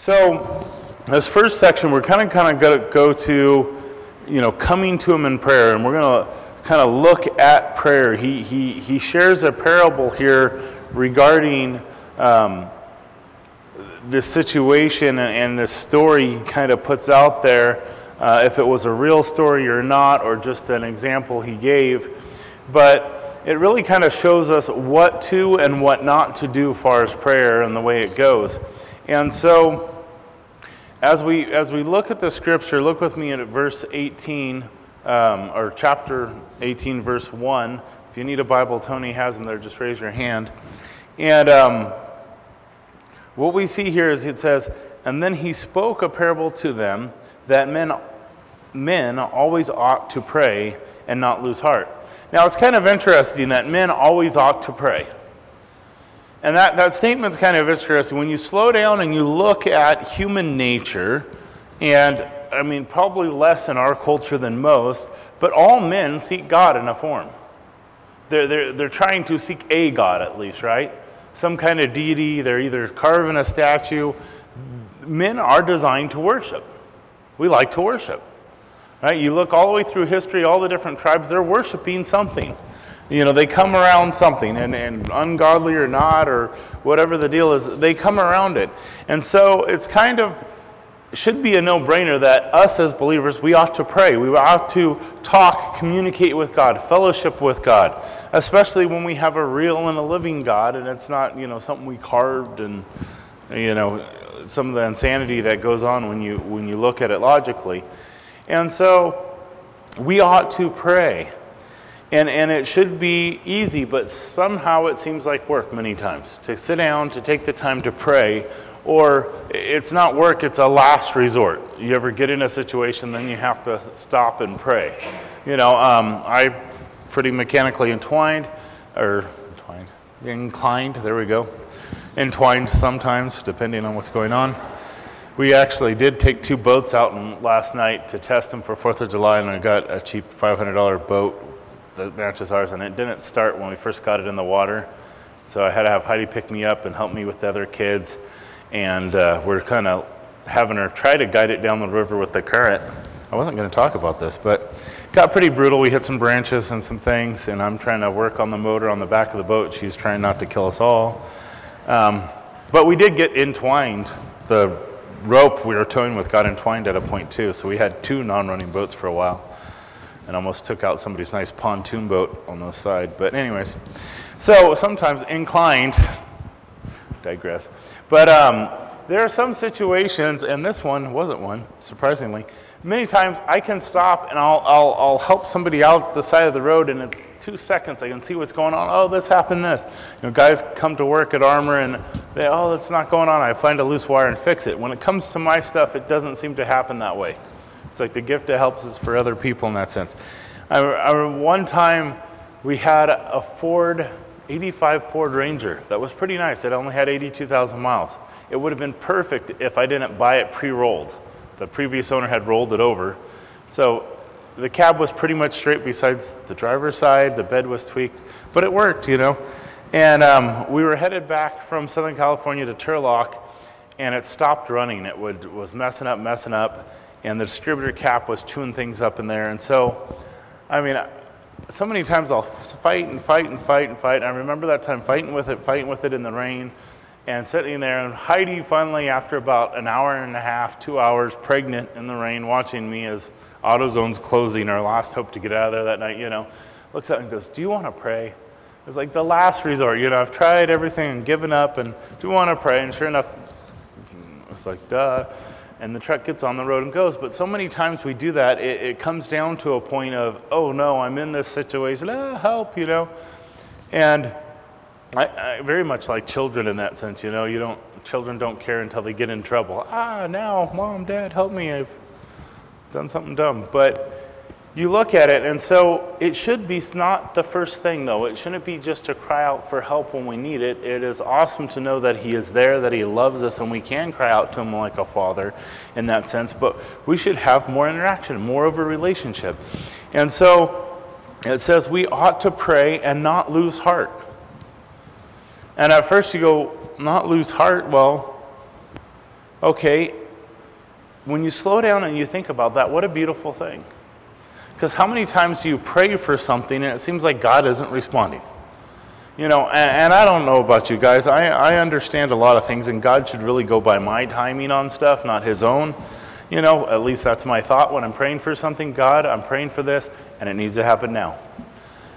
So, this first section, we're kind of kind of going to go to, you know, coming to Him in prayer, and we're going to kind of look at prayer. He he he shares a parable here regarding. Um, this situation and, and this story he kind of puts out there, uh, if it was a real story or not, or just an example he gave. But it really kind of shows us what to and what not to do as far as prayer and the way it goes. And so, as we as we look at the scripture, look with me at verse 18, um, or chapter 18, verse 1. If you need a Bible, Tony has them there. Just raise your hand. And um, what we see here is it says, And then he spoke a parable to them that men, men always ought to pray and not lose heart. Now, it's kind of interesting that men always ought to pray. And that, that statement's kind of interesting. When you slow down and you look at human nature, and I mean, probably less in our culture than most, but all men seek God in a form. They're, they're, they're trying to seek a God at least, right? some kind of deity, they're either carving a statue. Men are designed to worship. We like to worship. Right? You look all the way through history, all the different tribes, they're worshiping something. You know, they come around something, and, and ungodly or not, or whatever the deal is, they come around it. And so it's kind of should be a no brainer that us as believers, we ought to pray. We ought to talk, communicate with God, fellowship with God, especially when we have a real and a living God and it's not, you know, something we carved and, you know, some of the insanity that goes on when you, when you look at it logically. And so we ought to pray. And, and it should be easy, but somehow it seems like work many times to sit down, to take the time to pray or it's not work, it's a last resort. You ever get in a situation, then you have to stop and pray. You know, um, I pretty mechanically entwined, or entwined, inclined, there we go, entwined sometimes, depending on what's going on. We actually did take two boats out last night to test them for 4th of July, and I got a cheap $500 boat that matches ours, and it didn't start when we first got it in the water. So I had to have Heidi pick me up and help me with the other kids and uh, we're kind of having her try to guide it down the river with the current. I wasn't going to talk about this, but it got pretty brutal. We hit some branches and some things, and I'm trying to work on the motor on the back of the boat. She's trying not to kill us all. Um, but we did get entwined. The rope we were towing with got entwined at a point too, so we had two non-running boats for a while, and almost took out somebody's nice pontoon boat on the side. But anyways, so sometimes inclined digress. But um, there are some situations, and this one wasn't one, surprisingly. Many times I can stop and I'll, I'll, I'll help somebody out the side of the road, and it's two seconds. I can see what's going on. Oh, this happened, this. You know, guys come to work at Armor and they, oh, that's not going on. I find a loose wire and fix it. When it comes to my stuff, it doesn't seem to happen that way. It's like the gift that helps is for other people in that sense. I, I one time we had a Ford 85 Ford Ranger. That was pretty nice. It only had 82,000 miles. It would have been perfect if I didn't buy it pre-rolled. The previous owner had rolled it over. So the cab was pretty much straight besides the driver's side. The bed was tweaked, but it worked, you know. And um, we were headed back from Southern California to Turlock, and it stopped running. It would, was messing up, messing up, and the distributor cap was chewing things up in there. And so, I mean, so many times I'll fight and fight and fight and fight. I remember that time fighting with it, fighting with it in the rain, and sitting there. And Heidi finally, after about an hour and a half, two hours, pregnant in the rain, watching me as AutoZone's closing, our last hope to get out of there that night, you know, looks me and goes, Do you want to pray? It's like the last resort. You know, I've tried everything and given up, and do you want to pray? And sure enough, it's like, duh and the truck gets on the road and goes. But so many times we do that, it, it comes down to a point of, oh no, I'm in this situation, ah, help, you know. And I, I, very much like children in that sense, you know, you don't, children don't care until they get in trouble. Ah, now, mom, dad, help me, I've done something dumb. But you look at it, and so it should be not the first thing, though. It shouldn't be just to cry out for help when we need it. It is awesome to know that He is there, that He loves us, and we can cry out to Him like a father in that sense. But we should have more interaction, more of a relationship. And so it says we ought to pray and not lose heart. And at first you go, not lose heart? Well, Okay, when you slow down and you think about that, what a beautiful thing. Because how many times do you pray for something and it seems like God isn't responding? You know, and, and, I don't know about you guys. I, I understand a lot of things, and God should really go by my timing on stuff, not His own. You know, at least that's my thought when I'm praying for something. God, I'm praying for this, and it needs to happen now.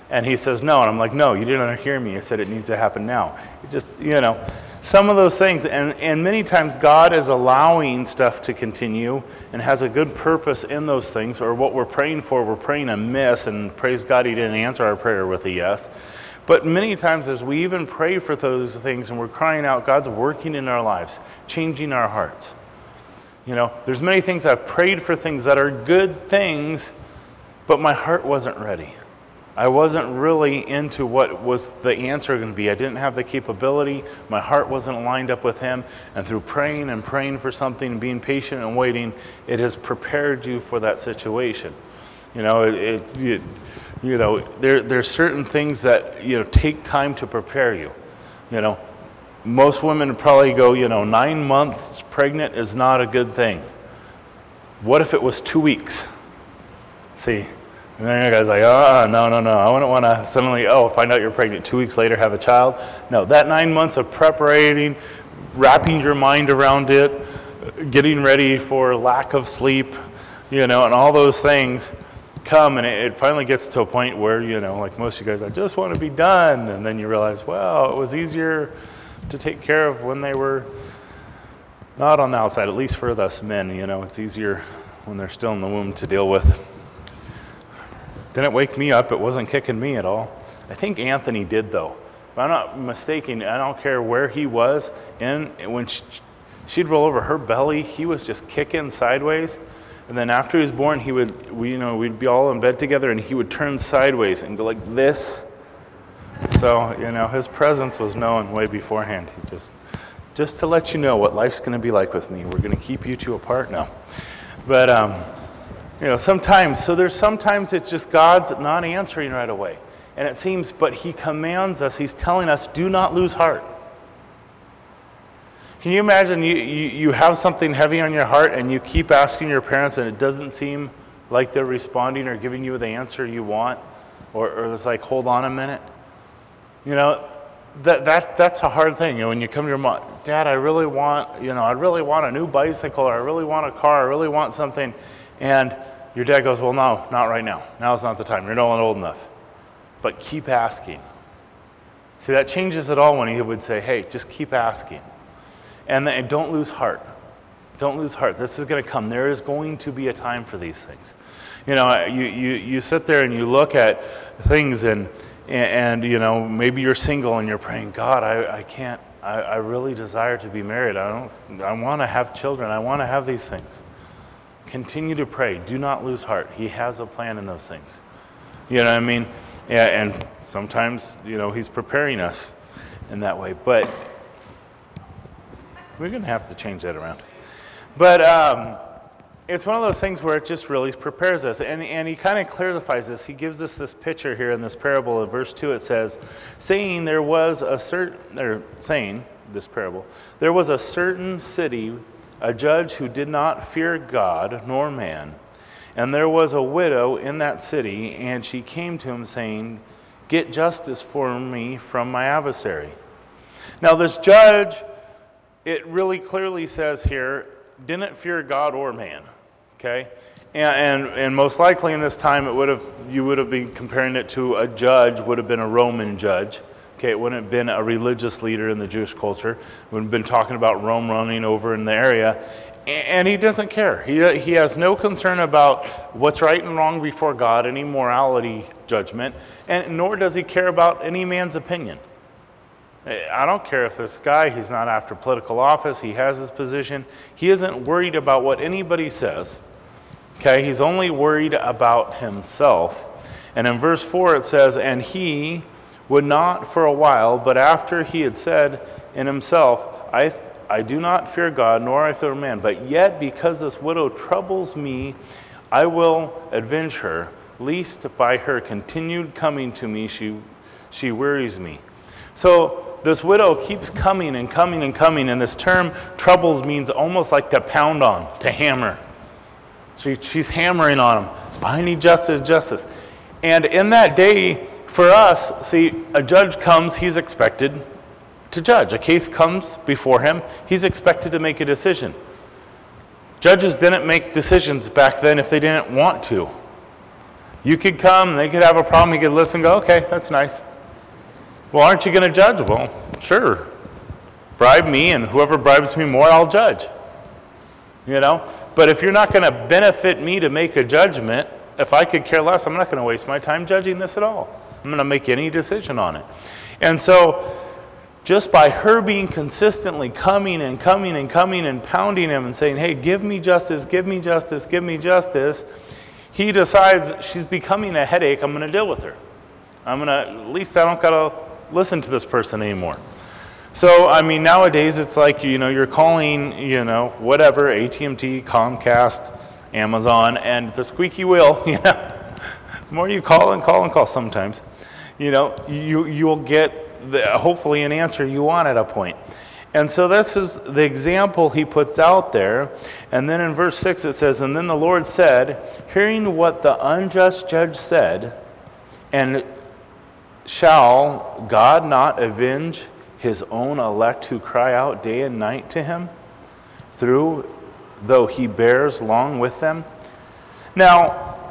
And He says no, and I'm like, no, you didn't hear me. I said it needs to happen now. It just, you know, some of those things. And, and many times God is allowing stuff to continue and has a good purpose in those things, or what we're praying for, we're praying amiss, and praise God He didn't answer our prayer with a yes. But many times, as we even pray for those things and we're crying out, God's working in our lives, changing our hearts. You know, there's many things I've prayed for things that are good things, but my heart wasn't ready. I wasn't really into what was the answer going to be. I didn't have the capability. My heart wasn't lined up with Him. And through praying and praying for something and being patient and waiting, it has prepared you for that situation. You know, it, it, it you know, there, there's certain things that, you know, take time to prepare you. You know, most women probably go, you know, nine months pregnant is not a good thing. What if it was two weeks? See, and then you guys like, oh, no, no, no. I wouldn't want to suddenly, oh, find out you're pregnant two weeks later, have a child. No, that nine months of preparing, wrapping your mind around it, getting ready for lack of sleep, you know, and all those things come and it, finally gets to a point where, you know, like most of you guys, I just want to be done. And then you realize, well, it was easier to take care of when they were not on the outside, at least for us men, you know, it's easier when they're still in the womb to deal with. Didn't wake me up, it wasn't kicking me at all. I think Anthony did though. If I'm not mistaken, I don't care where he was, and when she'd roll over her belly, he was just kicking sideways. And then after he was born, he would, we, you know, we'd be all in bed together, and he would turn sideways and go like this. So, you know, his presence was known way beforehand. He just, just to let you know what life's going to be like with me. We're going to keep you two apart now. But, um, you know, sometimes, so there's sometimes it's just God's not answering right away. And it seems, but He commands us, He's telling us, do not lose heart. Can you imagine you, you, you have something heavy on your heart and you keep asking your parents and it doesn't seem like they're responding or giving you the answer you want? Or, or it's like, hold on a minute. You know, that, that, that's a hard thing. You know, when you come to your mom, Dad, I really want, you know, I really want a new bicycle or I really want a car, I really want something. And your dad goes, Well, no, not right now. Now's not the time. You're not old enough. But keep asking. See, that changes it all when he would say, Hey, just keep asking. And, and don't lose heart. Don't lose heart. This is going to come. There is going to be a time for these things. You know, you, you, you sit there and you look at things, and, and, and you know, maybe you're single and you're praying, God, I, I can't, I, I really desire to be married. I, don't, I want to have children. I want to have these things. Continue to pray. Do not lose heart. He has a plan in those things. You know what I mean? Yeah, and sometimes, you know, He's preparing us in that way. But we're going to have to change that around. But um, it's one of those things where it just really prepares us. And, and he kind of clarifies this. He gives us this picture here in this parable. In verse 2, it says, saying there was a certain, or saying, this parable, there was a certain city, a judge who did not fear God nor man. And there was a widow in that city, and she came to him, saying, Get justice for me from my adversary. Now, this judge it really clearly says here, didn't fear God or man. Okay? And, and, and, most likely in this time, it would have, you would have been comparing it to a judge, would have been a Roman judge. Okay, it wouldn't have been a religious leader in the Jewish culture. We would have been talking about Rome running over in the area. And he doesn't care. He, he has no concern about what's right and wrong before God, any morality judgment, and nor does he care about any man's opinion. I don't care if this guy, he's not after political office, he has his position. He isn't worried about what anybody says. Okay, he's only worried about himself. And in verse 4 it says, And he would not for a while, but after he had said in himself, I, I do not fear God, nor I fear man, but yet because this widow troubles me, I will avenge her, lest by her continued coming to me she, she wearies me. So this widow keeps coming and coming and coming, and this term troubles means almost like to pound on, to hammer. She, she's hammering on him. I need justice, justice. And in that day, for us, see, a judge comes, he's expected to judge. A case comes before him, he's expected to make a decision. Judges didn't make decisions back then if they didn't want to. You could come, they could have a problem, you could listen, go, okay, that's nice. Well, aren't you going to judge? Well, sure. Bribe me, and whoever bribes me more, I'll judge. You know? But if you're not going to benefit me to make a judgment, if I could care less, I'm not going to waste my time judging this at all. I'm going to make any decision on it. And so, just by her being consistently coming and coming and coming and pounding him and saying, Hey, give me justice, give me justice, give me justice, he decides she's becoming a headache. I'm going to deal with her. I'm going to, at least I don't got to listen to this person anymore. So, I mean, nowadays it's like, you know, you're calling, you know, whatever, AT&T, Comcast, Amazon, and the squeaky wheel, you know, the more you call and call and call sometimes, you know, you, you'll get the, hopefully an answer you want at a point. And so this is the example he puts out there. And then in verse 6 it says, And then the Lord said, Hearing what the unjust judge said, and shall God not avenge his own elect who cry out day and night to him, through though he bears long with them? Now,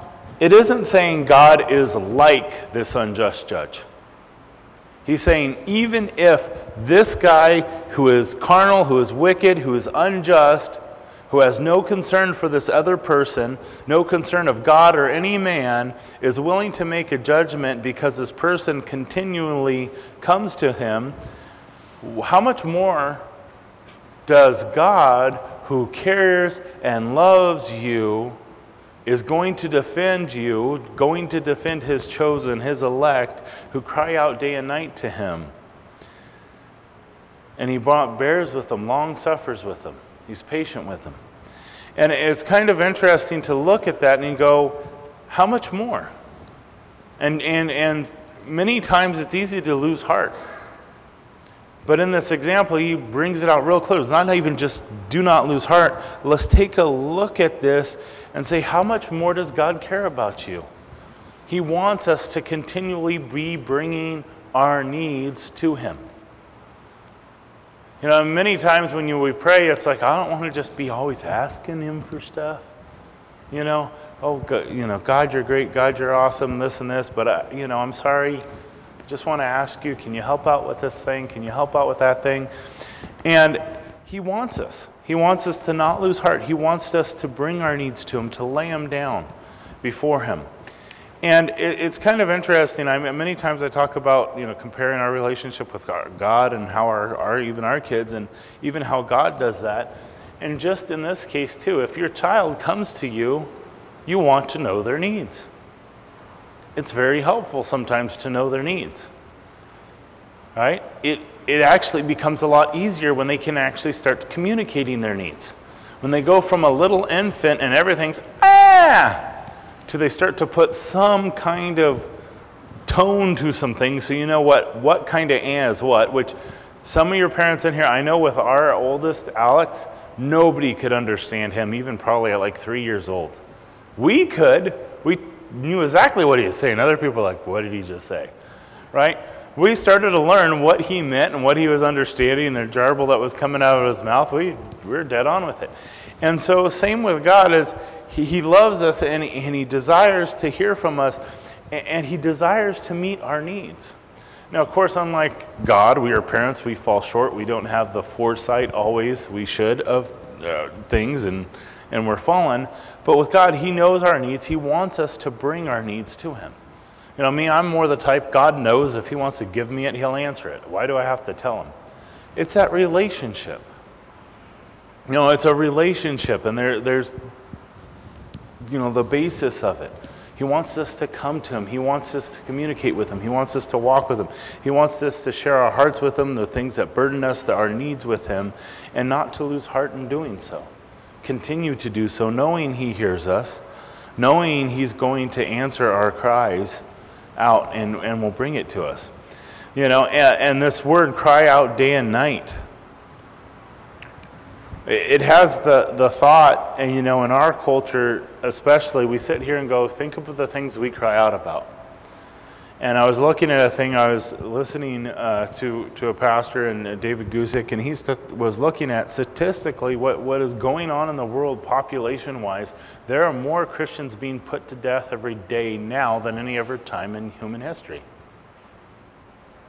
it isn't saying God is like this unjust judge. He's saying, even if this guy who is carnal, who is wicked, who is unjust, who has no concern for this other person, no concern of God or any man, is willing to make a judgment because this person continually comes to him, how much more does God, who cares and loves you, is going to defend you, going to defend his chosen, his elect, who cry out day and night to him? And he brought bears with them, long suffers with them. He's patient with them. And it's kind of interesting to look at that and go, how much more? And, and, and many times it's easy to lose heart. But in this example, he brings it out real clear. It's not even just do not lose heart. Let's take a look at this and say, how much more does God care about you? He wants us to continually be bringing our needs to Him. You know, many times when you, we pray, it's like, I don't want to just be always asking Him for stuff. You know, oh, God, you know, God, you're great. God, you're awesome, this and this. But, uh, you know, I'm sorry just want to ask you, can you help out with this thing? Can you help out with that thing? And He wants us. He wants us to not lose heart. He wants us to bring our needs to Him, to lay them down before Him. And it, it's kind of interesting. I mean, many times I talk about you know comparing our relationship with God and how our, our even our kids and even how God does that. And just in this case too, if your child comes to you, you want to know their needs it's very helpful sometimes to know their needs. Right? It, it actually becomes a lot easier when they can actually start communicating their needs. When they go from a little infant and everything's ah to they start to put some kind of tone to some things so you know what what kind of ah is what, which some of your parents in here, I know with our oldest, Alex, nobody could understand him, even probably at like three years old. We could. We knew exactly what he was saying. Other people like, what did he just say? Right? We started to learn what he meant and what he was understanding and the jarble that was coming out of his mouth. We, we were dead on with it. And so, same with God is he, he loves us and he, and he desires to hear from us and, and he desires to meet our needs. Now, of course, unlike God, we are parents, we fall short. We don't have the foresight always we should of uh, things and, and we're fallen. But with God, He knows our needs. He wants us to bring our needs to Him. You know, me, I'm more the type, God knows if He wants to give me it, He'll answer it. Why do I have to tell Him? It's that relationship. You know, it's a relationship, and there, there's, you know, the basis of it. He wants us to come to Him. He wants us to communicate with Him. He wants us to walk with Him. He wants us to share our hearts with Him, the things that burden us, our needs with Him, and not to lose heart in doing so continue to do so, knowing He hears us, knowing He's going to answer our cries out and, and will bring it to us. You know, and, and this word cry out day and night. It has the, the thought, and you know, in our culture especially, we sit here and go, think of the things we cry out about. And I was looking at a thing, I was listening uh, to, to a pastor and uh, David Guzik, and he st- was looking at statistically what, what is going on in the world population wise. There are more Christians being put to death every day now than any other time in human history.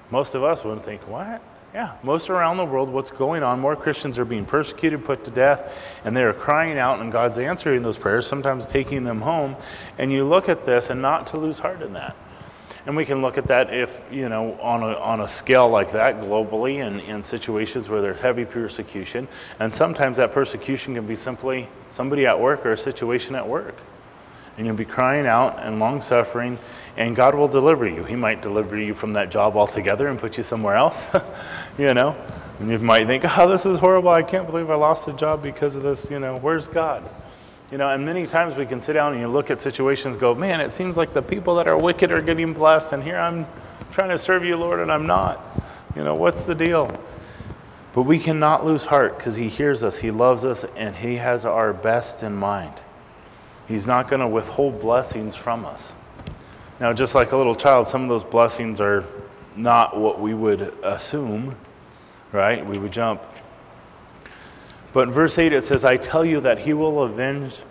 Most of us wouldn't think, what? Yeah, most around the world, what's going on? More Christians are being persecuted, put to death, and they are crying out, and God's answering those prayers, sometimes taking them home. And you look at this, and not to lose heart in that. And we can look at that if, you know, on a, on a scale like that globally and in situations where there's heavy persecution. And sometimes that persecution can be simply somebody at work or a situation at work and you'll be crying out and long suffering, and God will deliver you. He might deliver you from that job altogether and put you somewhere else, you know. And you might think, oh, this is horrible. I can't believe I lost a job because of this. You know, where's God? You know, and many times we can sit down and you look at situations, go, man, it seems like the people that are wicked are getting blessed, and here I'm trying to serve you, Lord, and I'm not. You know, what's the deal? But we cannot lose heart because He hears us, He loves us, and He has our best in mind. He's not going to withhold blessings from us. Now, just like a little child, some of those blessings are not what we would assume, right? We would jump. But in verse 8 it says, I tell you that he will avenge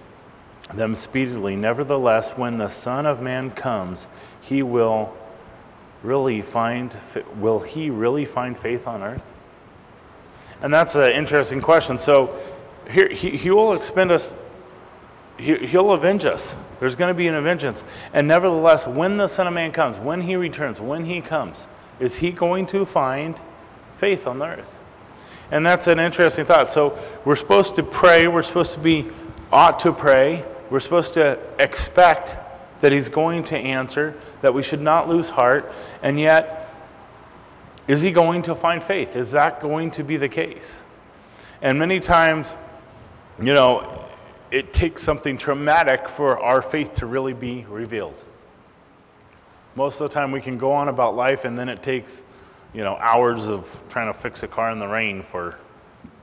them speedily. Nevertheless, when the Son of Man comes, he will really find will he really find faith on earth? And that's an interesting question. So here he, he will expend us he, he'll avenge us. There's going to be an vengeance. And nevertheless, when the Son of Man comes, when he returns, when he comes, is he going to find faith on the earth? And that's an interesting thought. So we're supposed to pray. We're supposed to be, ought to pray. We're supposed to expect that he's going to answer, that we should not lose heart. And yet, is he going to find faith? Is that going to be the case? And many times, you know, it takes something traumatic for our faith to really be revealed. Most of the time, we can go on about life, and then it takes, you know, hours of trying to fix a car in the rain for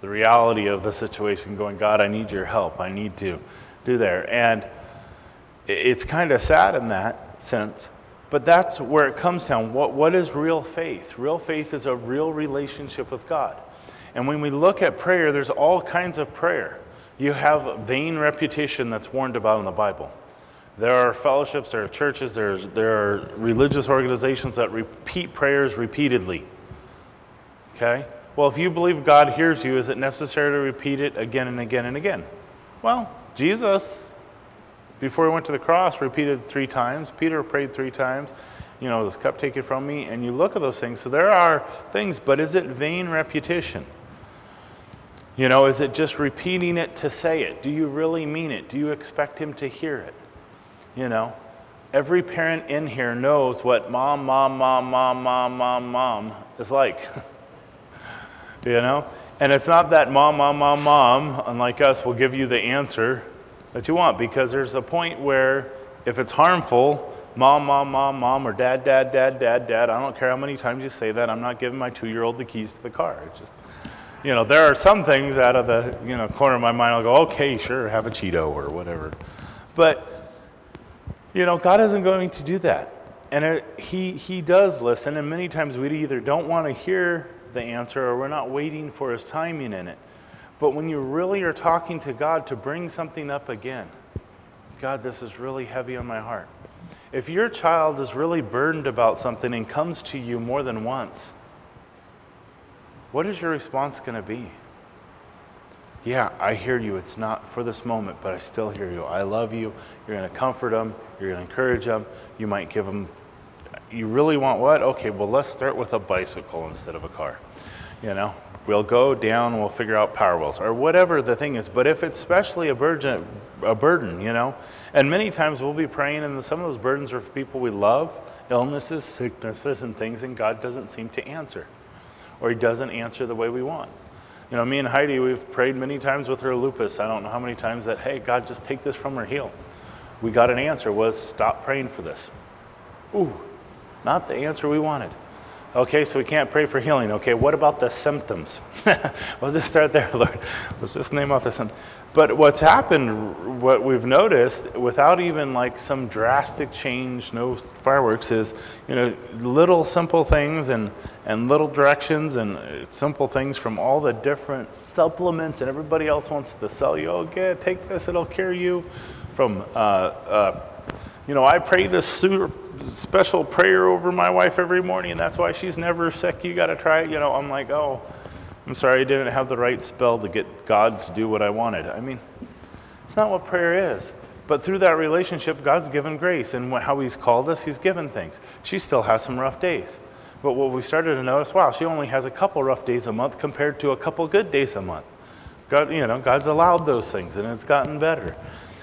the reality of the situation. Going, God, I need your help. I need to do there, and it's kind of sad in that sense. But that's where it comes down. What, what is real faith? Real faith is a real relationship with God. And when we look at prayer, there's all kinds of prayer. You have vain reputation that's warned about in the Bible. There are fellowships, there are churches, there there are religious organizations that repeat prayers repeatedly. Okay? Well, if you believe God hears you, is it necessary to repeat it again and again and again? Well, Jesus, before he went to the cross, repeated three times. Peter prayed three times. You know, this cup take it from me. And you look at those things. So there are things, but is it vain repetition? You know, is it just repeating it to say it? Do you really mean it? Do you expect him to hear it? You know, every parent in here knows what mom, mom, mom, mom, mom, mom, mom is like. you know? And it's not that mom, mom, mom, mom, unlike us, will give you the answer that you want because there's a point where if it's harmful, mom, mom, mom, mom, or dad, dad, dad, dad, dad, I don't care how many times you say that, I'm not giving my two year old the keys to the car. It just, you know, there are some things out of the you know corner of my mind. I'll go, okay, sure, have a Cheeto or whatever. But you know, God isn't going to do that, and it, He He does listen. And many times we either don't want to hear the answer or we're not waiting for His timing in it. But when you really are talking to God to bring something up again, God, this is really heavy on my heart. If your child is really burdened about something and comes to you more than once what is your response going to be? Yeah, I hear you. It's not for this moment, but I still hear you. I love you. You're going to comfort them. You're going to encourage them. You might give them, you really want what? Okay, well, let's start with a bicycle instead of a car. You know, we'll go down, we'll figure out power wheels or whatever the thing is. But if it's especially a burden, a burden, you know, and many times we'll be praying, and some of those burdens are for people we love, illnesses, sicknesses, and things, and God doesn't seem to answer or he doesn't answer the way we want. You know, me and Heidi, we've prayed many times with her lupus. I don't know how many times that, hey, God, just take this from her heel. We got an answer was stop praying for this. Ooh, not the answer we wanted. Okay, so we can't pray for healing. Okay, what about the symptoms? we'll just start there, Lord. Let's just name off the symptoms. But what's happened, what we've noticed, without even like some drastic change, no fireworks, is you know little simple things and and little directions and simple things from all the different supplements, and everybody else wants to sell you. Oh, Okay, take this; it'll cure you. From uh, uh, you know, I pray this super special prayer over my wife every morning, and that's why she's never sick. You got to try it. You know, I'm like, oh. I'm sorry I didn't have the right spell to get God to do what I wanted. I mean, it's not what prayer is. But through that relationship, God's given grace. And how He's called us, He's given things. She still has some rough days. But what we started to notice, wow, she only has a couple rough days a month compared to a couple good days a month. God, you know, God's allowed those things and it's gotten better.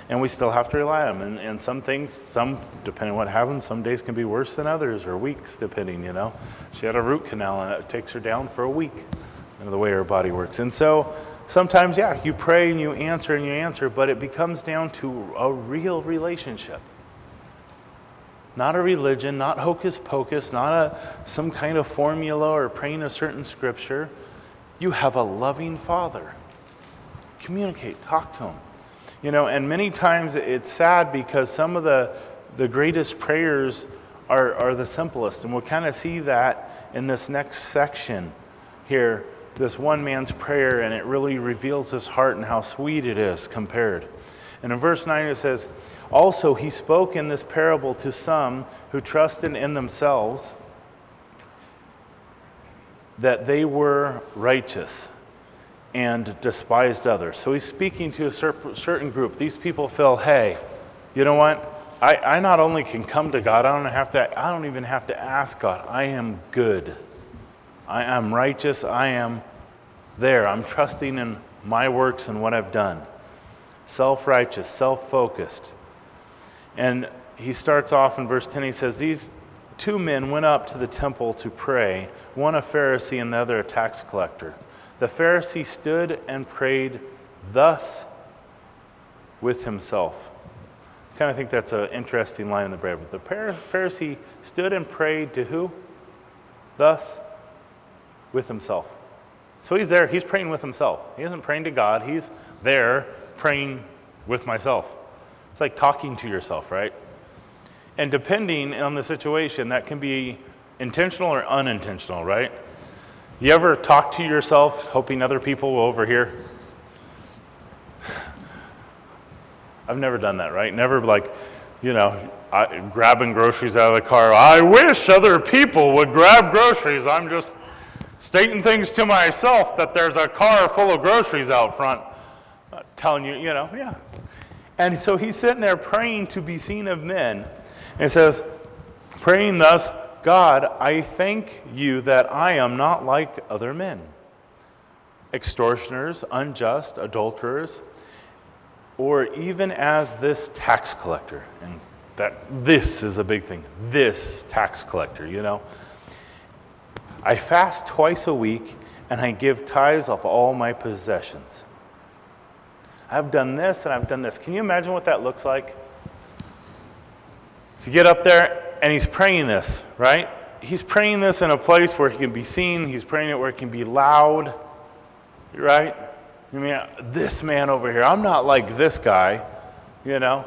And we still have to rely on Him. And, and some things, some, depending on what happens, some days can be worse than others or weeks, depending, you know. She had a root canal and it takes her down for a week the way our body works. And so sometimes, yeah, you pray and you answer and you answer, but it becomes down to a real relationship. Not a religion, not hocus pocus, not a, some kind of formula or praying a certain scripture. You have a loving father. Communicate, talk to him. You know, and many times it's sad because some of the, the greatest prayers are, are the simplest. And we'll kind of see that in this next section here this one man's prayer, and it really reveals his heart and how sweet it is compared. And in verse 9 it says, Also he spoke in this parable to some who trusted in themselves that they were righteous and despised others. So he's speaking to a certain group. These people feel, hey, you know what? I, I not only can come to God, I don't have to I don't even have to ask God. I am good. I am righteous. I am there. I'm trusting in my works and what I've done. Self righteous, self focused. And he starts off in verse 10. He says, These two men went up to the temple to pray, one a Pharisee and the other a tax collector. The Pharisee stood and prayed thus with himself. I kind of think that's an interesting line in the Bible. The Pharisee stood and prayed to who? Thus with himself. So he's there, he's praying with himself. He isn't praying to God, he's there praying with myself. It's like talking to yourself, right? And depending on the situation, that can be intentional or unintentional, right? You ever talk to yourself hoping other people will overhear? I've never done that, right? Never like, you know, I, grabbing groceries out of the car. I wish other people would grab groceries. I'm just stating things to myself that there's a car full of groceries out front, uh, telling you, you know, yeah. And so he's sitting there praying to be seen of men. And it says, praying thus, God, I thank you that I am not like other men, extortioners, unjust, adulterers, or even as this tax collector. And that this is a big thing. This tax collector, you know. I fast twice a week and I give tithes of all my possessions. I've done this and I've done this. Can you imagine what that looks like? To get up there and he's praying this, right? He's praying this in a place where he can be seen, he's praying it where it can be loud, right? I mean, this man over here, I'm not like this guy, you know?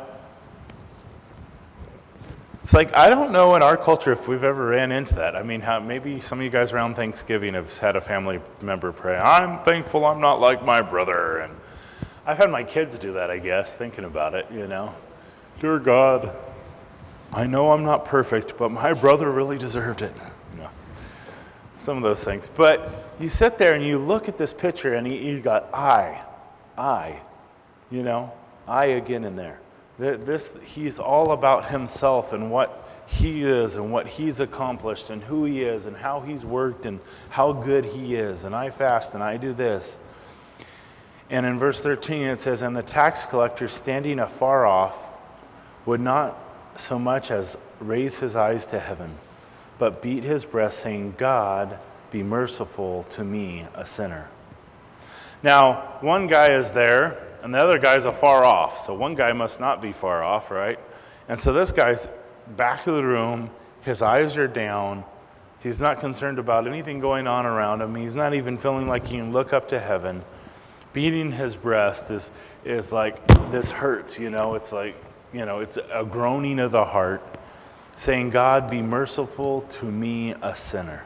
It's like, I don't know in our culture if we've ever ran into that. I mean, how, maybe some of you guys around Thanksgiving have had a family member pray, I'm thankful I'm not like my brother. And I've had my kids do that, I guess, thinking about it, you know. Dear God, I know I'm not perfect, but my brother really deserved it. Some of those things. But you sit there and you look at this picture and you got I, I, you know, I again in there. This, he's all about himself and what he is and what he's accomplished and who he is and how he's worked and how good he is. And I fast and I do this. And in verse 13 it says, And the tax collector standing afar off would not so much as raise his eyes to heaven, but beat his breast, saying, God, be merciful to me, a sinner. Now, one guy is there and the other guy's afar off. So one guy must not be far off, right? And so this guy's back of the room, his eyes are down, He's not concerned about anything going on around him. He's not even feeling like he can look up to heaven. Beating his breast is, is like, this hurts, you know? It's like, you know, it's a groaning of the heart, saying, God, be merciful to me, a sinner.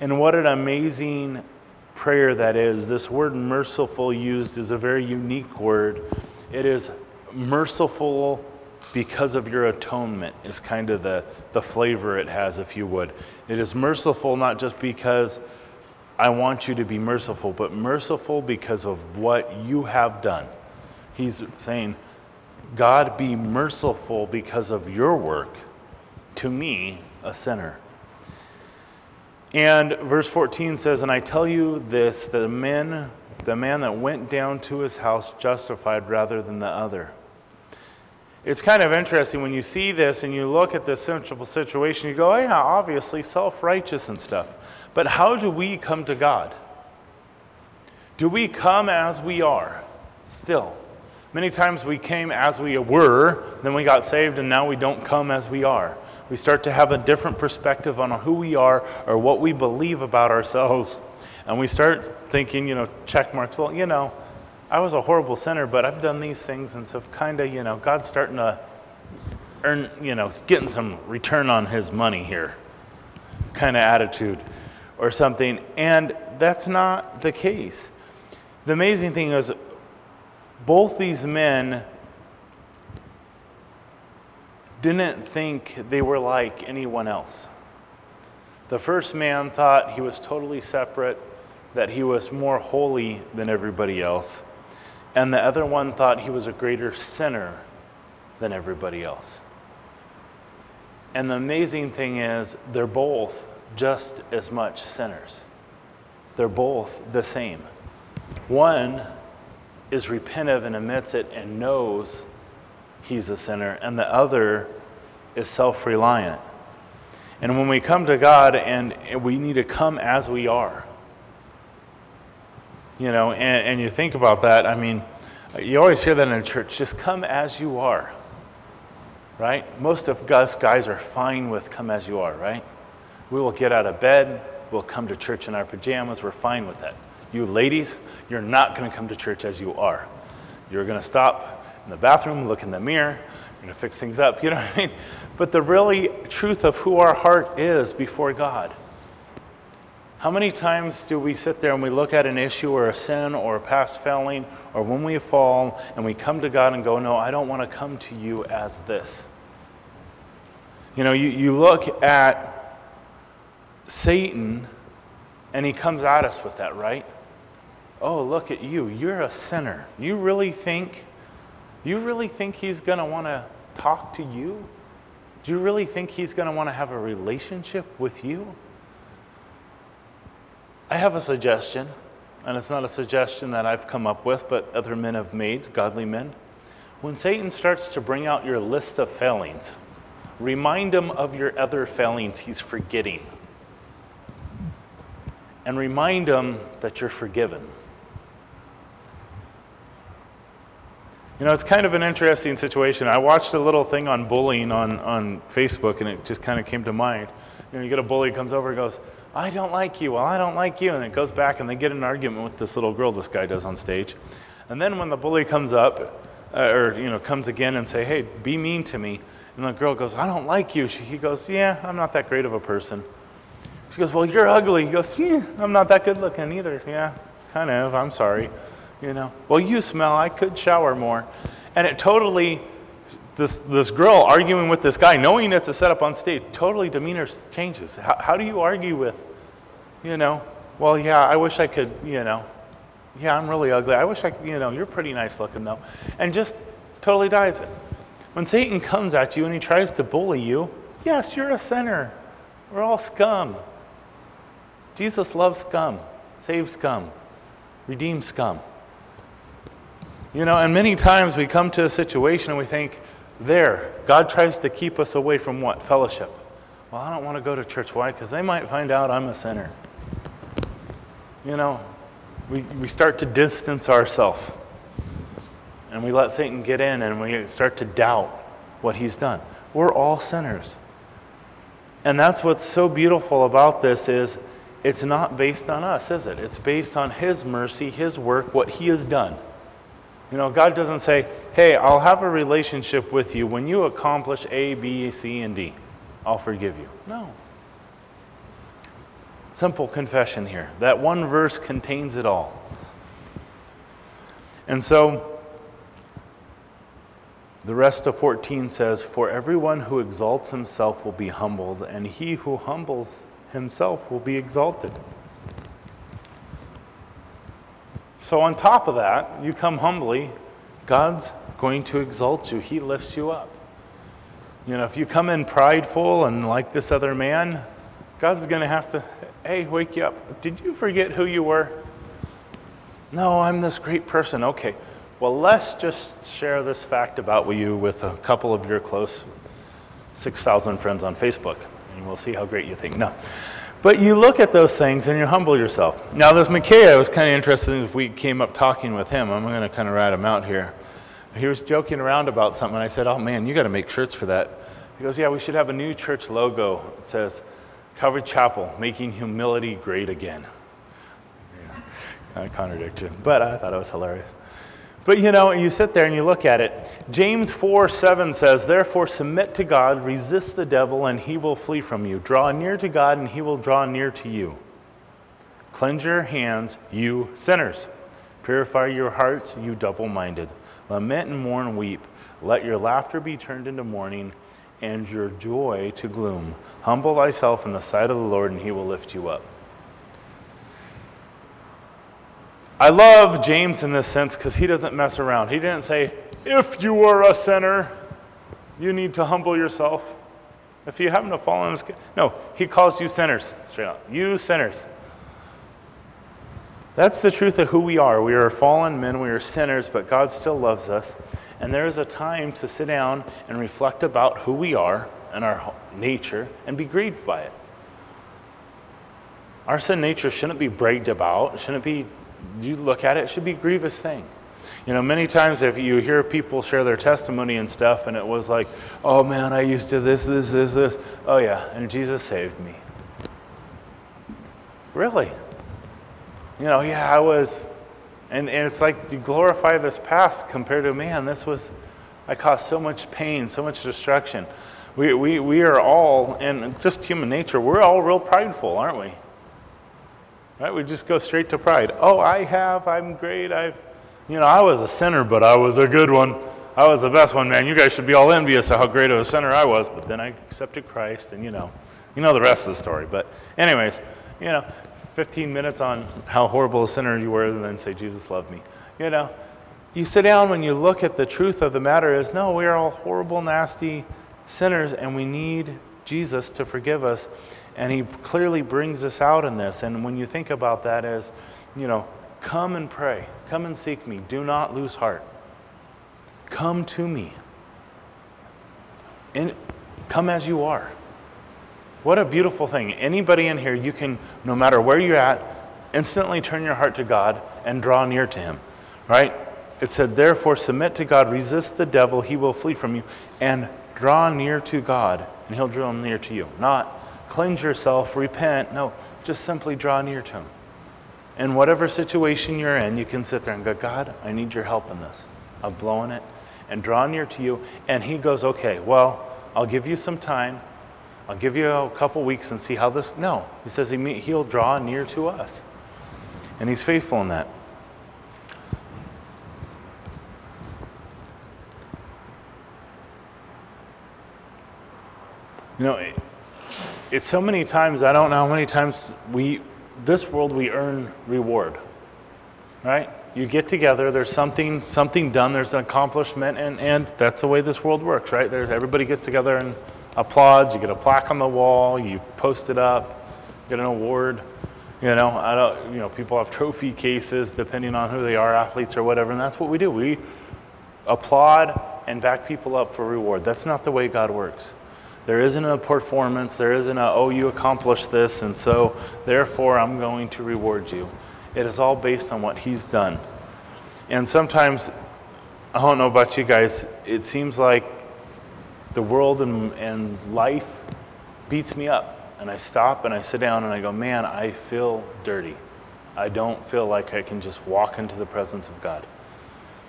And what an amazing prayer that is. This word merciful used is a very unique word. It is merciful because of your atonement, is kind of the, the flavor it has, if you would. It is merciful not just because I want you to be merciful, but merciful because of what you have done. He's saying, God be merciful because of your work to me, a sinner. And verse 14 says, And I tell you this, the man, the man that went down to his house justified rather than the other. It's kind of interesting when you see this and you look at this simple situation, you go, oh, yeah, obviously self righteous and stuff. But how do we come to God? Do we come as we are still? Many times we came as we were, then we got saved, and now we don't come as we are. We start to have a different perspective on who we are or what we believe about ourselves. And we start thinking, you know, check marks. Well, you know, I was a horrible sinner, but I've done these things, and so kind of, you know, God's starting to earn, you know, getting some return on his money here kind of attitude or something. And that's not the case. The amazing thing is, both these men didn't think they were like anyone else. The first man thought he was totally separate, that he was more holy than everybody else and the other one thought he was a greater sinner than everybody else. And the amazing thing is, they're both just as much sinners. They're both the same. One is repentive and admits it and knows he's a sinner, and the other is self reliant. And when we come to God, and we need to come as we are. You know, and, and you think about that, I mean, you always hear that in church just come as you are, right? Most of us guys are fine with come as you are, right? We will get out of bed, we'll come to church in our pajamas, we're fine with that. You ladies, you're not going to come to church as you are. You're going to stop in the bathroom, look in the mirror, you're going to fix things up, you know what I mean? But the really truth of who our heart is before God how many times do we sit there and we look at an issue or a sin or a past failing or when we fall and we come to God and go, No, I don't want to come to you as this? You know, you, you look at Satan and he comes at us with that, right? Oh, look at you. You're a sinner. You really think you really think he's going to want to talk to you? Do you really think he's going to want to have a relationship with you? I have a suggestion, and it's not a suggestion that I've come up with, but other men have made, godly men. When Satan starts to bring out your list of failings, remind him of your other failings he's forgetting. And remind him that you're forgiven. You know, it's kind of an interesting situation. I watched a little thing on bullying on, on Facebook, and it just kind of came to mind. You know, you get a bully comes over and goes, I don't like you. Well, I don't like you. And it goes back and they get an argument with this little girl this guy does on stage. And then when the bully comes up, uh, or, you know, comes again and say, hey, be mean to me. And the girl goes, I don't like you. She, he goes, yeah, I'm not that great of a person. She goes, well, you're ugly. He goes, yeah, I'm not that good looking either. Yeah, it's kind of, I'm sorry. You know, well, you smell. I could shower more. And it totally this, this girl arguing with this guy, knowing it's a setup on stage, totally demeanor changes. How, how do you argue with, you know, well, yeah, I wish I could, you know, yeah, I'm really ugly. I wish I could, you know, you're pretty nice looking though. And just totally dies it. When Satan comes at you and he tries to bully you, yes, you're a sinner. We're all scum. Jesus loves scum, saves scum, redeems scum. You know, and many times we come to a situation and we think, there, God tries to keep us away from what? Fellowship. Well, I don't want to go to church. Why? Because they might find out I'm a sinner. You know, we, we start to distance ourselves. And we let Satan get in and we start to doubt what he's done. We're all sinners. And that's what's so beautiful about this is it's not based on us, is it? It's based on his mercy, his work, what he has done. You know, God doesn't say, "Hey, I'll have a relationship with you when you accomplish A, B, C, and D. I'll forgive you." No. Simple confession here. That one verse contains it all. And so the rest of 14 says, For everyone who exalts himself will be humbled, and he who humbles himself will be exalted. So, on top of that, you come humbly, God's going to exalt you. He lifts you up. You know, if you come in prideful and like this other man, God's going to have to, hey, wake you up. Did you forget who you were? No, I'm this great person. Okay. Well, let's just share this fact about you with a couple of your close 6,000 friends on Facebook, and we'll see how great you think. No. But you look at those things and you humble yourself. Now, this McKay, I was kind of interested in if we came up talking with him. I'm going to kind of write him out here. He was joking around about something, I said, Oh man, you got to make shirts for that. He goes, Yeah, we should have a new church logo. It says, Calvary Chapel, making humility great again. Yeah, kind of contradiction, but I thought it was hilarious. But you know, you sit there and you look at it. James 4 7 says, Therefore, submit to God, resist the devil, and he will flee from you. Draw near to God, and he will draw near to you. Cleanse your hands, you sinners. Purify your hearts, you double minded. Lament and mourn, weep. Let your laughter be turned into mourning, and your joy to gloom. Humble thyself in the sight of the Lord, and he will lift you up. I love James in this sense because he doesn't mess around. He didn't say, if you are a sinner, you need to humble yourself. If you happen to fall in this, no, he calls you sinners straight out. You sinners. That's the truth of who we are. We are fallen men, we are sinners, but God still loves us. And there is a time to sit down and reflect about who we are and our nature and be grieved by it. Our sin nature shouldn't be bragged about, shouldn't be you look at it, it should be a grievous thing. You know, many times if you hear people share their testimony and stuff, and it was like, oh man, I used to this, this, this, this. Oh yeah, and Jesus saved me. Really? You know, yeah, I was. And, and it's like you glorify this past compared to, man, this was, I caused so much pain, so much destruction. We, we, we are all, and just human nature, we're all real prideful, aren't we? Right? We just go straight to pride. Oh, I have, I'm great, I've, you know, I was a sinner, but I was a good one. I was the best one, man. You guys should be all envious of how great of a sinner I was. But then I accepted Christ, and you know, you know the rest of the story. But, anyways, you know, 15 minutes on how horrible a sinner you were, and then say, Jesus loved me. You know, you sit down when you look at the truth of the matter is no, we are all horrible, nasty sinners, and we need Jesus to forgive us. And he clearly brings us out in this. And when you think about that as, you know, come and pray, come and seek me, do not lose heart. Come to me. And come as you are. What a beautiful thing. Anybody in here, you can, no matter where you're at, instantly turn your heart to God and draw near to Him, right? It said, Therefore, submit to God, resist the devil, he will flee from you, and draw near to God, and he'll draw near to you. Not cleanse yourself, repent. No, just simply draw near to Him. In whatever situation you're in, you can sit there and go, God, I need your help in this. I'm blowing it. And draw near to you. And He goes, okay, well, I'll give you some time. I'll give you a couple weeks and see how this. No, He says he, He'll draw near to us. And He's faithful in that. You know, it's so many times, I don't know how many times we, this world, we earn reward, right? You get together, there's something, something done, there's an accomplishment, and, and that's the way this world works, right? There's, everybody gets together and applauds, you get a plaque on the wall, you post it up, get an award. You know, I don't, you know, people have trophy cases depending on who they are, athletes or whatever, and that's what we do. We applaud and back people up for reward. That's not the way God works. There isn't a performance, there isn't a, oh, you accomplished this, and so therefore I'm going to reward you. It is all based on what He's done. And sometimes, I don't know about you guys, it seems like the world and, and life beats me up. And I stop and I sit down and I go, man, I feel dirty. I don't feel like I can just walk into the presence of God.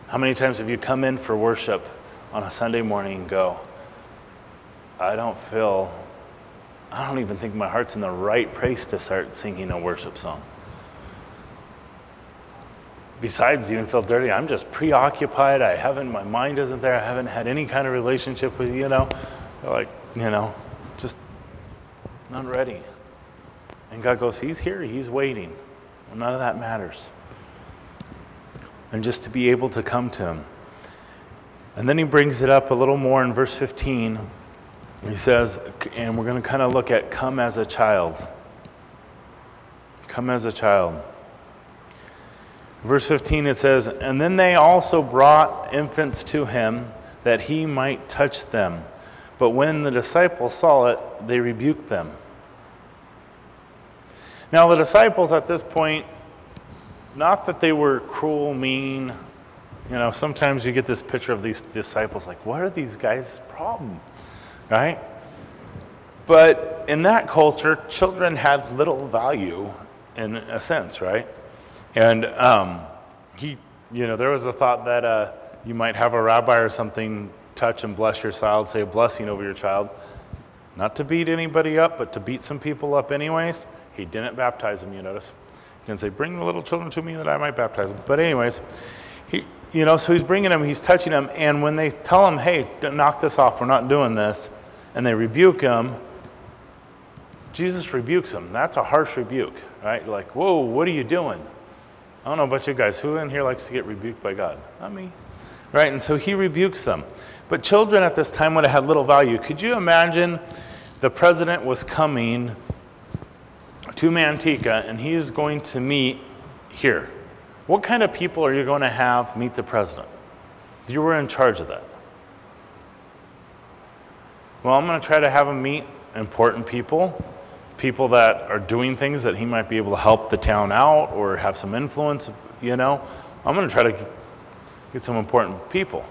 How many times have you come in for worship on a Sunday morning and go, I don't feel, I don't even think my heart's in the right place to start singing a worship song? Besides even feel dirty, I'm just preoccupied. I haven't, my mind isn't there. I haven't had any kind of relationship with, you know, like, you know, just not ready. And God goes, He's here, He's waiting. Well, none of that matters. And just to be able to come to Him. And then He brings it up a little more in verse 15. He says, and we're going to kind of look at come as a child. Come as a child. Verse 15 it says, And then they also brought infants to him that he might touch them. But when the disciples saw it, they rebuked them. Now, the disciples at this point, not that they were cruel, mean, you know, sometimes you get this picture of these disciples like, what are these guys' problem? Right? But in that culture, children had little value in a sense, right? And um, he, you know, there was a thought that uh, you might have a rabbi or something touch and bless your child, say a blessing over your child, not to beat anybody up, but to beat some people up anyways. He didn't baptize them, you notice. He didn't say, Bring the little children to me that I might baptize them. But, anyways, he, you know, so he's bringing them, he's touching them, and when they tell him, Hey, knock this off, we're not doing this, and they rebuke him, Jesus rebukes them. That's a harsh rebuke, right? Like, Whoa, what are you doing? I don't know about you guys. Who in here likes to get rebuked by God? Not me. Right? And so he rebukes them. But children at this time would have had little value. Could you imagine the president was coming to Manteca and he is going to meet here? What kind of people are you going to have meet the president? You were in charge of that. Well, I'm going to try to have him meet important people people that are doing things that he might be able to help the town out or have some influence, you know. I'm going to try to get some important people,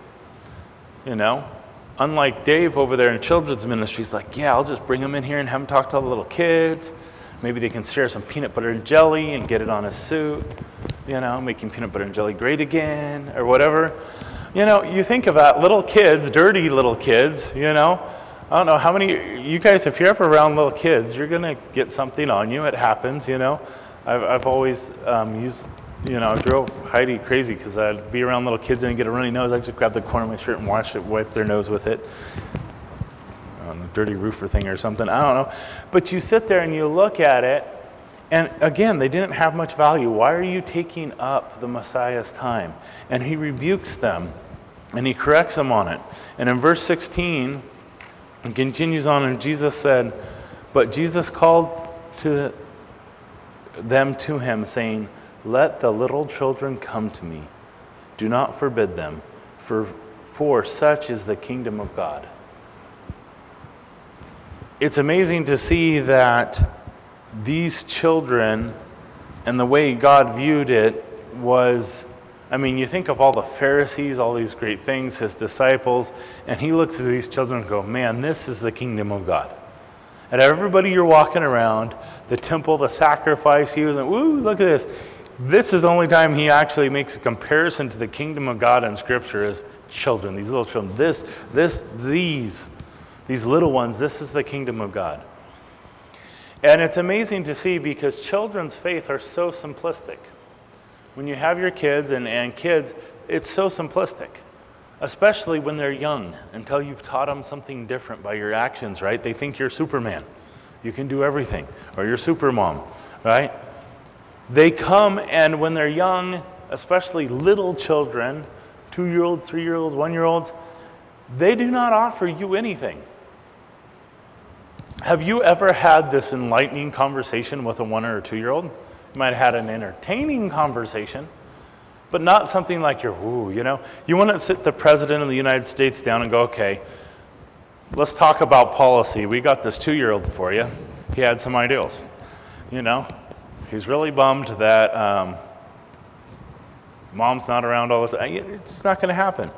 you know. Unlike Dave over there in children's ministries, like, yeah, I'll just bring him in here and have him talk to all the little kids. Maybe they can share some peanut butter and jelly and get it on his suit, you know, making peanut butter and jelly great again or whatever. You know, you think of that, little kids, dirty little kids, you know, I don't know how many, you guys, if you're ever around little kids, you're to get something on you. It happens, you know. I've, I've always um, used, you know, drove Heidi crazy because I'd be around little kids and get a runny nose. I'd just grab the corner of my shirt and wash it, wipe their nose with it. On a dirty roofer thing or something. I don't know. But you sit there and you look at it, and again, they didn't have much value. Why are you taking up the Messiah's time? And he rebukes them and he corrects them on it. And in verse 16, and continues on, and Jesus said, But Jesus called to them to him, saying, Let the little children come to me. Do not forbid them, for, for such is the kingdom of God. It's amazing to see that these children and the way God viewed it was I mean, you think of all the Pharisees, all these great things, his disciples, and he looks at these children and go, man, this is the kingdom of God. And everybody you're walking around, the temple, the sacrifice, he was like, woo, look at this. This is the only time he actually makes a comparison to the kingdom of God in Scripture as children, these little children. This, this, these, these little ones, this is the kingdom of God. And it's amazing to see because children's faith are so simplistic. When you have your kids and, and kids, it's so simplistic, especially when they're young, until you've taught them something different by your actions, right? They think you're Superman. You can do everything, or you're Supermom, right? They come, and when they're young, especially little children, two year olds, three year olds, one year olds, they do not offer you anything. Have you ever had this enlightening conversation with a one or two year old? You might have had an entertaining conversation, but not something like you're, ooh, you know. You want to sit the president of the United States down and go, okay, let's talk about policy. We got this two year old for you. He had some ideals. You know, he's really bummed that um, mom's not around all the time. It's not going to happen.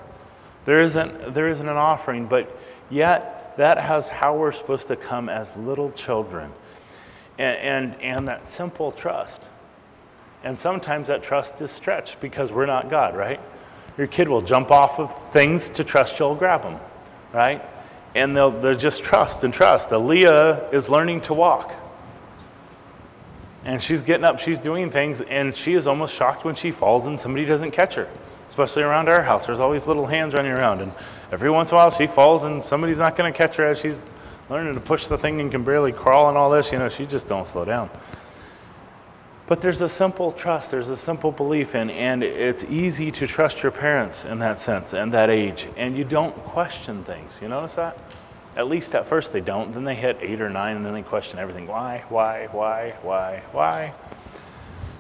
There isn't, there isn't an offering, but yet that has how we're supposed to come as little children. And, and, and that simple trust. And sometimes that trust is stretched because we're not God, right? Your kid will jump off of things to trust you'll grab them, right? And they'll, they'll just trust and trust. Aaliyah is learning to walk. And she's getting up, she's doing things, and she is almost shocked when she falls and somebody doesn't catch her, especially around our house. There's always little hands running around, and every once in a while she falls and somebody's not going to catch her as she's learning to push the thing and can barely crawl and all this. You know, she just don't slow down. But there's a simple trust, there's a simple belief in, and it's easy to trust your parents in that sense and that age, and you don't question things. You notice that? At least at first they don't. Then they hit eight or nine and then they question everything. Why, why, why, why, why?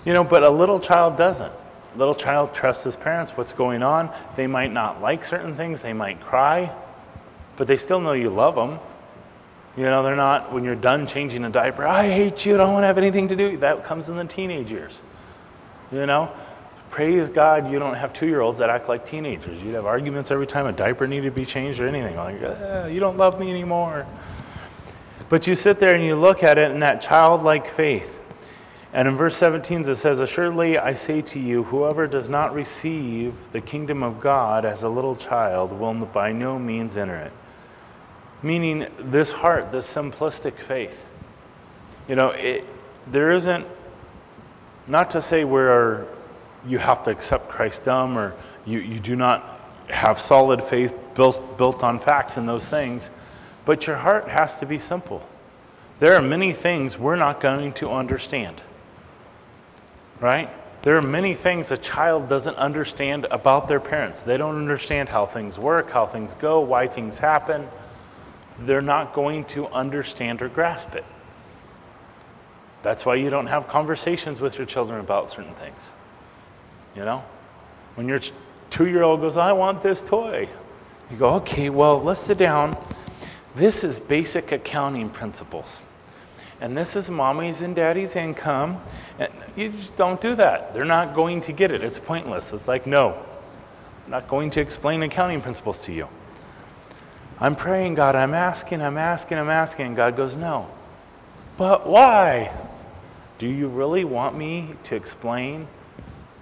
You know, but a little child doesn't. A little child trusts his parents, what's going on. They might not like certain things, they might cry, but they still know you love them. You know, they're not, when you're done changing a diaper, I hate you, I don't want to have anything to do. That comes in the teenage years. You know, praise God you don't have two year olds that act like teenagers. You'd have arguments every time a diaper needed to be changed or anything. Like, ah, you don't love me anymore. But you sit there and you look at it in that childlike faith. And in verse 17 it says, Assuredly I say to you, whoever does not receive the kingdom of God as a little child will by no means enter it. Meaning, this heart, this simplistic faith. You know, it, there isn't, not to say we're you have to accept Christ dumb or you, you do not have solid faith built, built on facts and those things, but your heart has to be simple. There are many things we're not going to understand, right? There are many things a child doesn't understand about their parents. They don't understand how things work, how things go, why things happen. They're not going to understand or grasp it. That's why you don't have conversations with your children about certain things. You know? When your two year old goes, I want this toy, you go, okay, well, let's sit down. This is basic accounting principles. And this is mommy's and daddy's income. And you just don't do that. They're not going to get it. It's pointless. It's like, no, I'm not going to explain accounting principles to you. I'm praying, God, I'm asking, I'm asking, I'm asking. And God goes, no. But why? Do you really want me to explain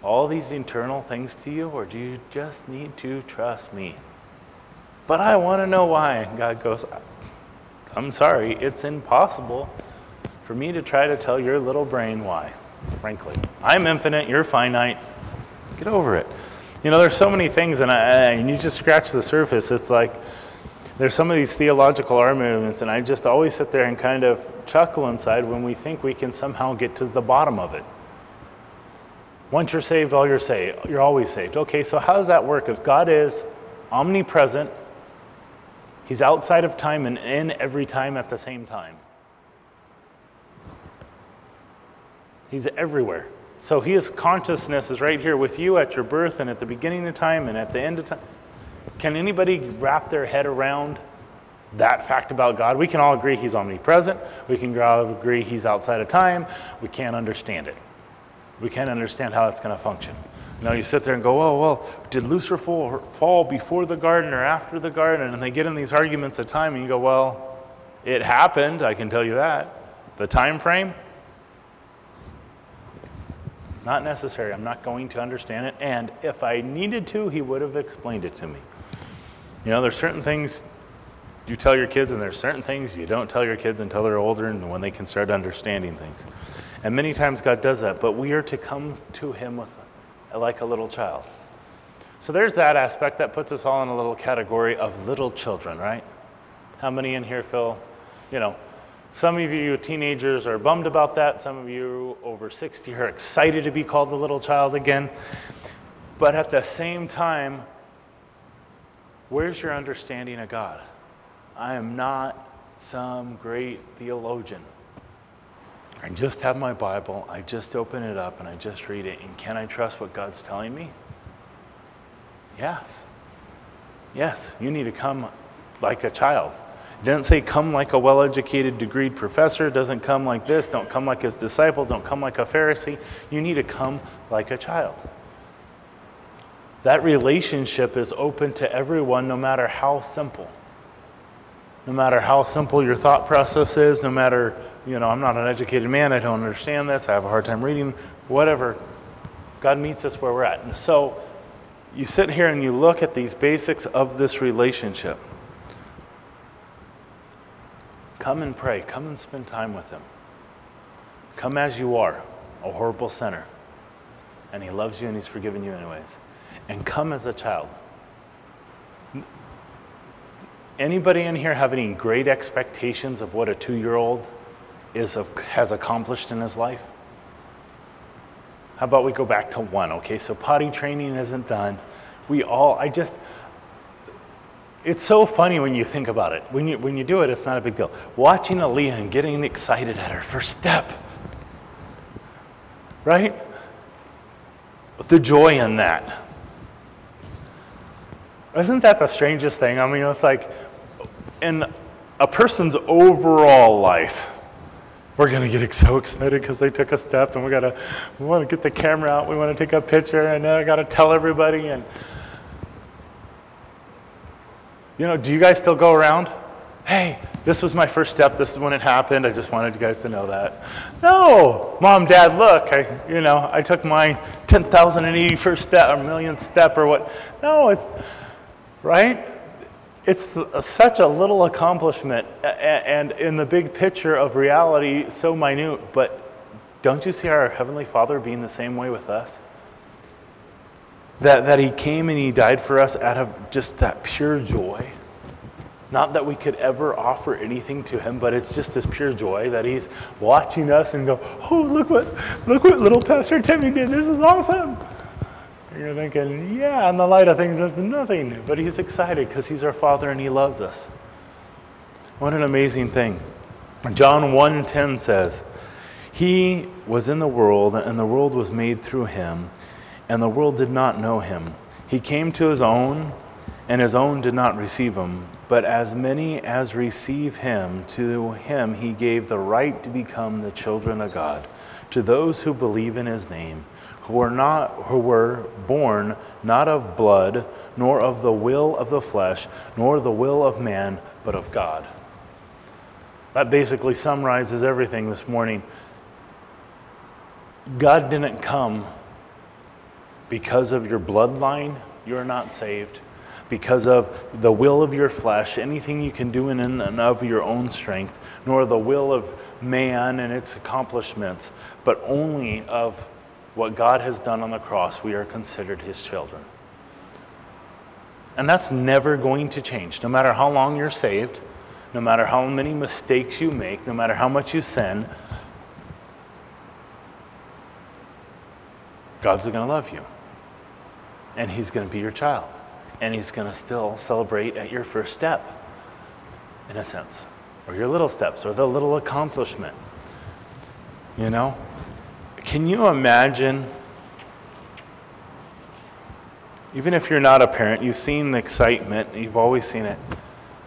all these internal things to you, or do you just need to trust me? But I want to know why. And God goes, I'm sorry, it's impossible for me to try to tell your little brain why, frankly. I'm infinite, you're finite. Get over it. You know, there's so many things, and, I, and you just scratch the surface. It's like there's some of these theological arm movements, and I just always sit there and kind of chuckle inside when we think we can somehow get to the bottom of it. Once you're saved, all you're saved. You're always saved. Okay, so how does that work? If God is omnipresent, He's outside of time and in every time at the same time. He's everywhere. So His consciousness is right here with you at your birth and at the beginning of time and at the end of time. Can anybody wrap their head around that fact about God? We can all agree He's omnipresent. We can all agree He's outside of time. We can't understand it we can't understand how it's going to function. Now you sit there and go, oh, well, did Lucifer fall before the garden or after the garden? And they get in these arguments of time, and you go, well, it happened, I can tell you that. The time frame? Not necessary. I'm not going to understand it. And if I needed to, he would have explained it to me. You know, there's certain things you tell your kids, and there's certain things you don't tell your kids until they're older and when they can start understanding things. And many times God does that, but we are to come to Him with like a little child. So there's that aspect that puts us all in a little category of little children, right? How many in here feel, you know, some of you teenagers are bummed about that. Some of you over 60 are excited to be called a little child again. But at the same time, where's your understanding of God? I am not some great theologian. I just have my Bible, I just open it up and I just read it. And can I trust what God's telling me? Yes. Yes, you need to come like a child. It doesn't say come like a well educated, degreed professor. It doesn't come like this. Don't come like his disciple. Don't come like a Pharisee. You need to come like a child. That relationship is open to everyone, no matter how simple no matter how simple your thought process is, no matter, you know, I'm not an educated man, I don't understand this, I have a hard time reading, whatever. God meets us where we're at. And so you sit here and you look at these basics of this relationship. Come and pray, come and spend time with Him. Come as you are, a horrible sinner. And He loves you and He's forgiven you, anyways. And come as a child. Anybody in here have any great expectations of what a two year old is has accomplished in his life? How about we go back to one? Okay, so potty training isn't done. We all, I just, it's so funny when you think about it. When you, when you do it, it's not a big deal. Watching Aaliyah and getting excited at her first step, right? The joy in that. Isn't that the strangest thing? I mean, it's like in a person's overall life, we're going to get so excited because they took a step and we got to we want to get the camera out we want to take a picture and then i got to tell everybody and you know do you guys still go around? Hey this was my first step this is when it happened i just wanted you guys to know that. No! Mom dad look i you know i took my 10081st step or millionth step or what. No it's right it's such a little accomplishment, and in the big picture of reality, so minute. But don't you see our Heavenly Father being the same way with us? That, that He came and He died for us out of just that pure joy. Not that we could ever offer anything to Him, but it's just this pure joy that He's watching us and go, "Oh, look what, look what little Pastor Timmy did! This is awesome!" You're thinking, yeah, in the light of things, that's nothing. But he's excited because he's our Father and he loves us. What an amazing thing. John 1:10 says, "He was in the world, and the world was made through him, and the world did not know him. He came to his own, and his own did not receive him. But as many as receive him, to him he gave the right to become the children of God, to those who believe in his name." Who were not who were born not of blood nor of the will of the flesh nor the will of man but of God. That basically summarizes everything this morning. God didn't come because of your bloodline, you're not saved. Because of the will of your flesh, anything you can do in and of your own strength, nor the will of man and its accomplishments, but only of what God has done on the cross, we are considered his children. And that's never going to change. No matter how long you're saved, no matter how many mistakes you make, no matter how much you sin, God's going to love you. And he's going to be your child. And he's going to still celebrate at your first step, in a sense, or your little steps, or the little accomplishment. You know? Can you imagine? Even if you're not a parent, you've seen the excitement, you've always seen it.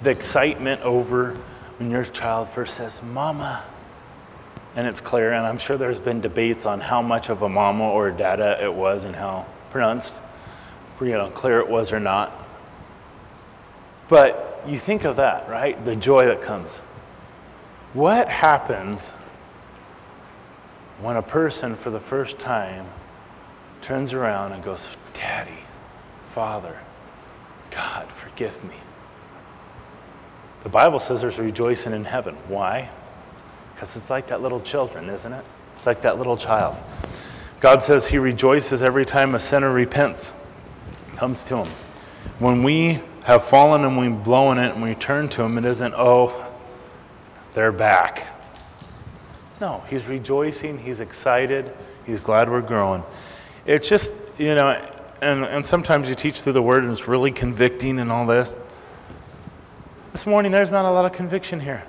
The excitement over when your child first says, Mama. And it's clear, and I'm sure there's been debates on how much of a mama or dada it was and how pronounced, you know, clear it was or not. But you think of that, right? The joy that comes. What happens when a person for the first time turns around and goes, Daddy, Father, God, forgive me. The Bible says there's rejoicing in heaven. Why? Because it's like that little children, isn't it? It's like that little child. God says he rejoices every time a sinner repents, comes to him. When we have fallen and we've blown it and we turn to him, it isn't, oh, they're back. No, he's rejoicing, he's excited, he's glad we're growing. It's just, you know, and, and sometimes you teach through the word and it's really convicting and all this. This morning, there's not a lot of conviction here.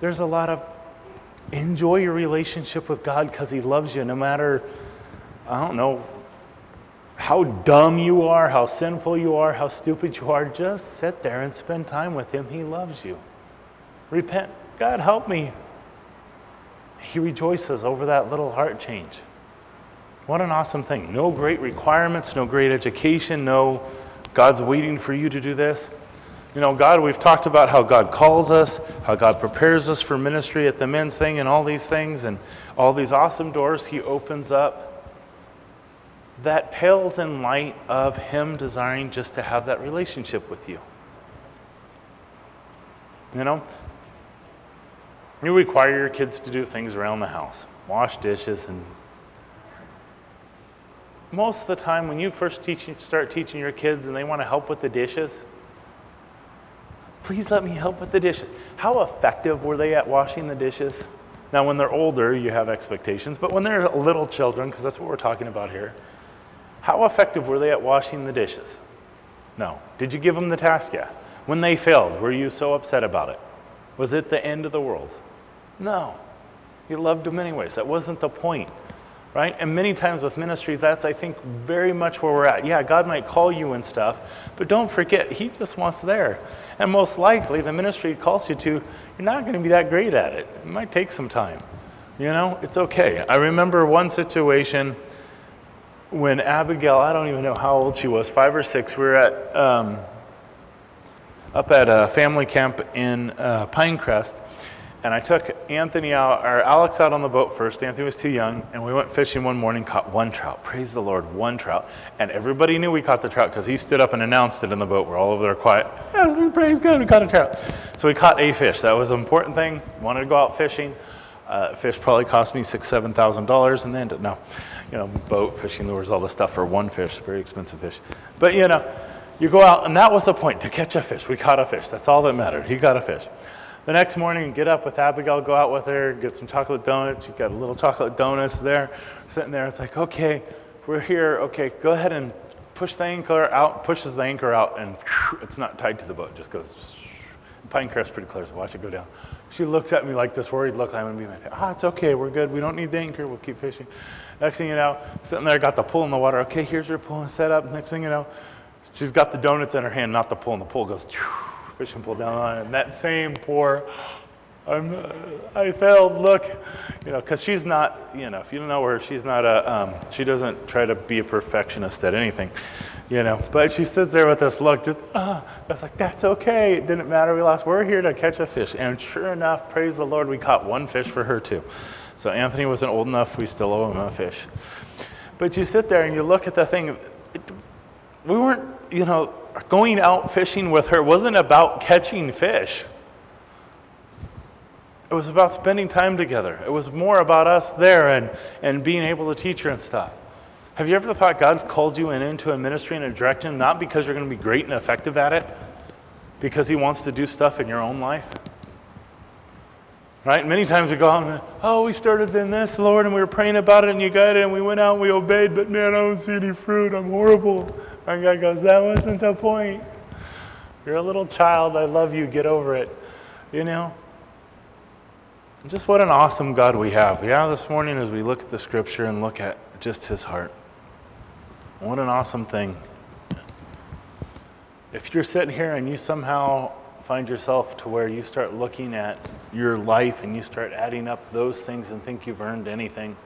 There's a lot of enjoy your relationship with God because He loves you no matter, I don't know, how dumb you are, how sinful you are, how stupid you are. Just sit there and spend time with Him. He loves you. Repent. God, help me. He rejoices over that little heart change. What an awesome thing. No great requirements, no great education, no God's waiting for you to do this. You know, God, we've talked about how God calls us, how God prepares us for ministry at the men's thing, and all these things, and all these awesome doors He opens up. That pales in light of Him desiring just to have that relationship with you. You know, you require your kids to do things around the house, wash dishes, and most of the time when you first teach, start teaching your kids and they want to help with the dishes, Please let me help with the dishes. How effective were they at washing the dishes? Now, when they're older, you have expectations, but when they're little children, because that's what we're talking about here, how effective were they at washing the dishes? No. Did you give them the task? Yeah. When they failed, were you so upset about it? Was it the end of the world? No. You loved them anyways. That wasn't the point right? And many times with ministries, that's, I think, very much where we're at. Yeah, God might call you and stuff, but don't forget, He just wants there. And most likely, the ministry He calls you to, you're not going to be that great at it. It might take some time. You know, it's okay. I remember one situation when Abigail, I don't even know how old she was, five or six, we were at, um, up at a family camp in uh, Pinecrest and I took Anthony out, or Alex out on the boat first. Anthony was too young, and we went fishing one morning, caught one trout. Praise the Lord, one trout. And everybody knew we caught the trout because he stood up and announced it in the boat. We're all over there quiet. Yes, praise God, we caught a trout. So we caught a fish. That was an important thing. Wanted to go out fishing. Uh, fish probably cost me six, seven thousand dollars, and then no, you know, boat fishing lures, all this stuff for one fish, very expensive fish. But you know, you go out, and that was the point to catch a fish. We caught a fish. That's all that mattered. He got a fish. The next morning, get up with Abigail, go out with her, get some chocolate donuts. You got a little chocolate donuts there, sitting there. It's like, okay, we're here. Okay, go ahead and push the anchor out. Pushes the anchor out, and it's not tied to the boat. Just goes. Pinecrest's pretty close. Watch it go down. She looks at me like this worried look. I'm gonna be like, ah, it's okay. We're good. We don't need the anchor. We'll keep fishing. Next thing you know, sitting there, got the pool in the water. Okay, here's your pool set up. Next thing you know, she's got the donuts in her hand, not the pool, and the pool goes fishing pole down on it. And that same poor, I'm, uh, I failed look, you know, because she's not, you know, if you don't know her, she's not a, um, she doesn't try to be a perfectionist at anything, you know. But she sits there with this look, just, ah. I was like, that's okay. It didn't matter. We lost. We're here to catch a fish. And sure enough, praise the Lord, we caught one fish for her too. So Anthony wasn't old enough. We still owe him a fish. But you sit there and you look at the thing. It, we weren't, you know, going out fishing with her wasn't about catching fish. It was about spending time together. It was more about us there and, and being able to teach her and stuff. Have you ever thought God's called you in, into a ministry and a direction not because you're going to be great and effective at it, because He wants to do stuff in your own life? Right? Many times we go out and, oh, we started in this, Lord, and we were praying about it, and you got it, and we went out and we obeyed, but man, I don't see any fruit. I'm horrible. And God goes, That wasn't the point. You're a little child. I love you. Get over it. You know? Just what an awesome God we have. Yeah, this morning as we look at the scripture and look at just his heart. What an awesome thing. If you're sitting here and you somehow find yourself to where you start looking at your life and you start adding up those things and think you've earned anything,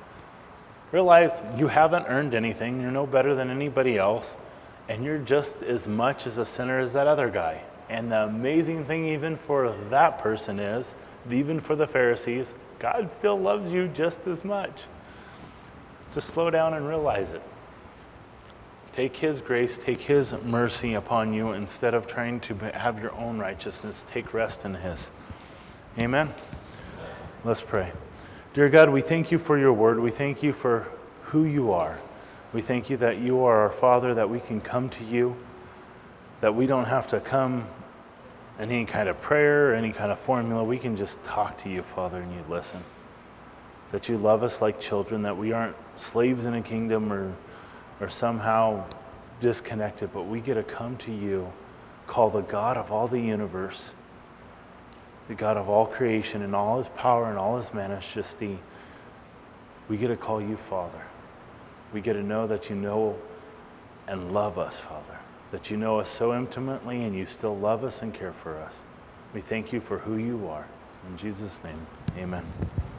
realize you haven't earned anything. You're no better than anybody else and you're just as much as a sinner as that other guy. And the amazing thing, even for that person, is even for the Pharisees, God still loves you just as much. Just slow down and realize it. Take His grace, take His mercy upon you instead of trying to have your own righteousness. Take rest in His. Amen? Let's pray. Dear God, we thank you for your word. We thank you for who you are. We thank you that you are our Father, that we can come to you, that we don't have to come in any kind of prayer or any kind of formula. We can just talk to you, Father, and you listen. That you love us like children, that we aren't slaves in a kingdom or, or somehow disconnected, but we get to come to you, call the God of all the universe, the God of all creation and all his power and all his majesty. We get to call you Father we get to know that you know and love us, Father, that you know us so intimately and you still love us and care for us. We thank you for who you are. In Jesus' name, amen.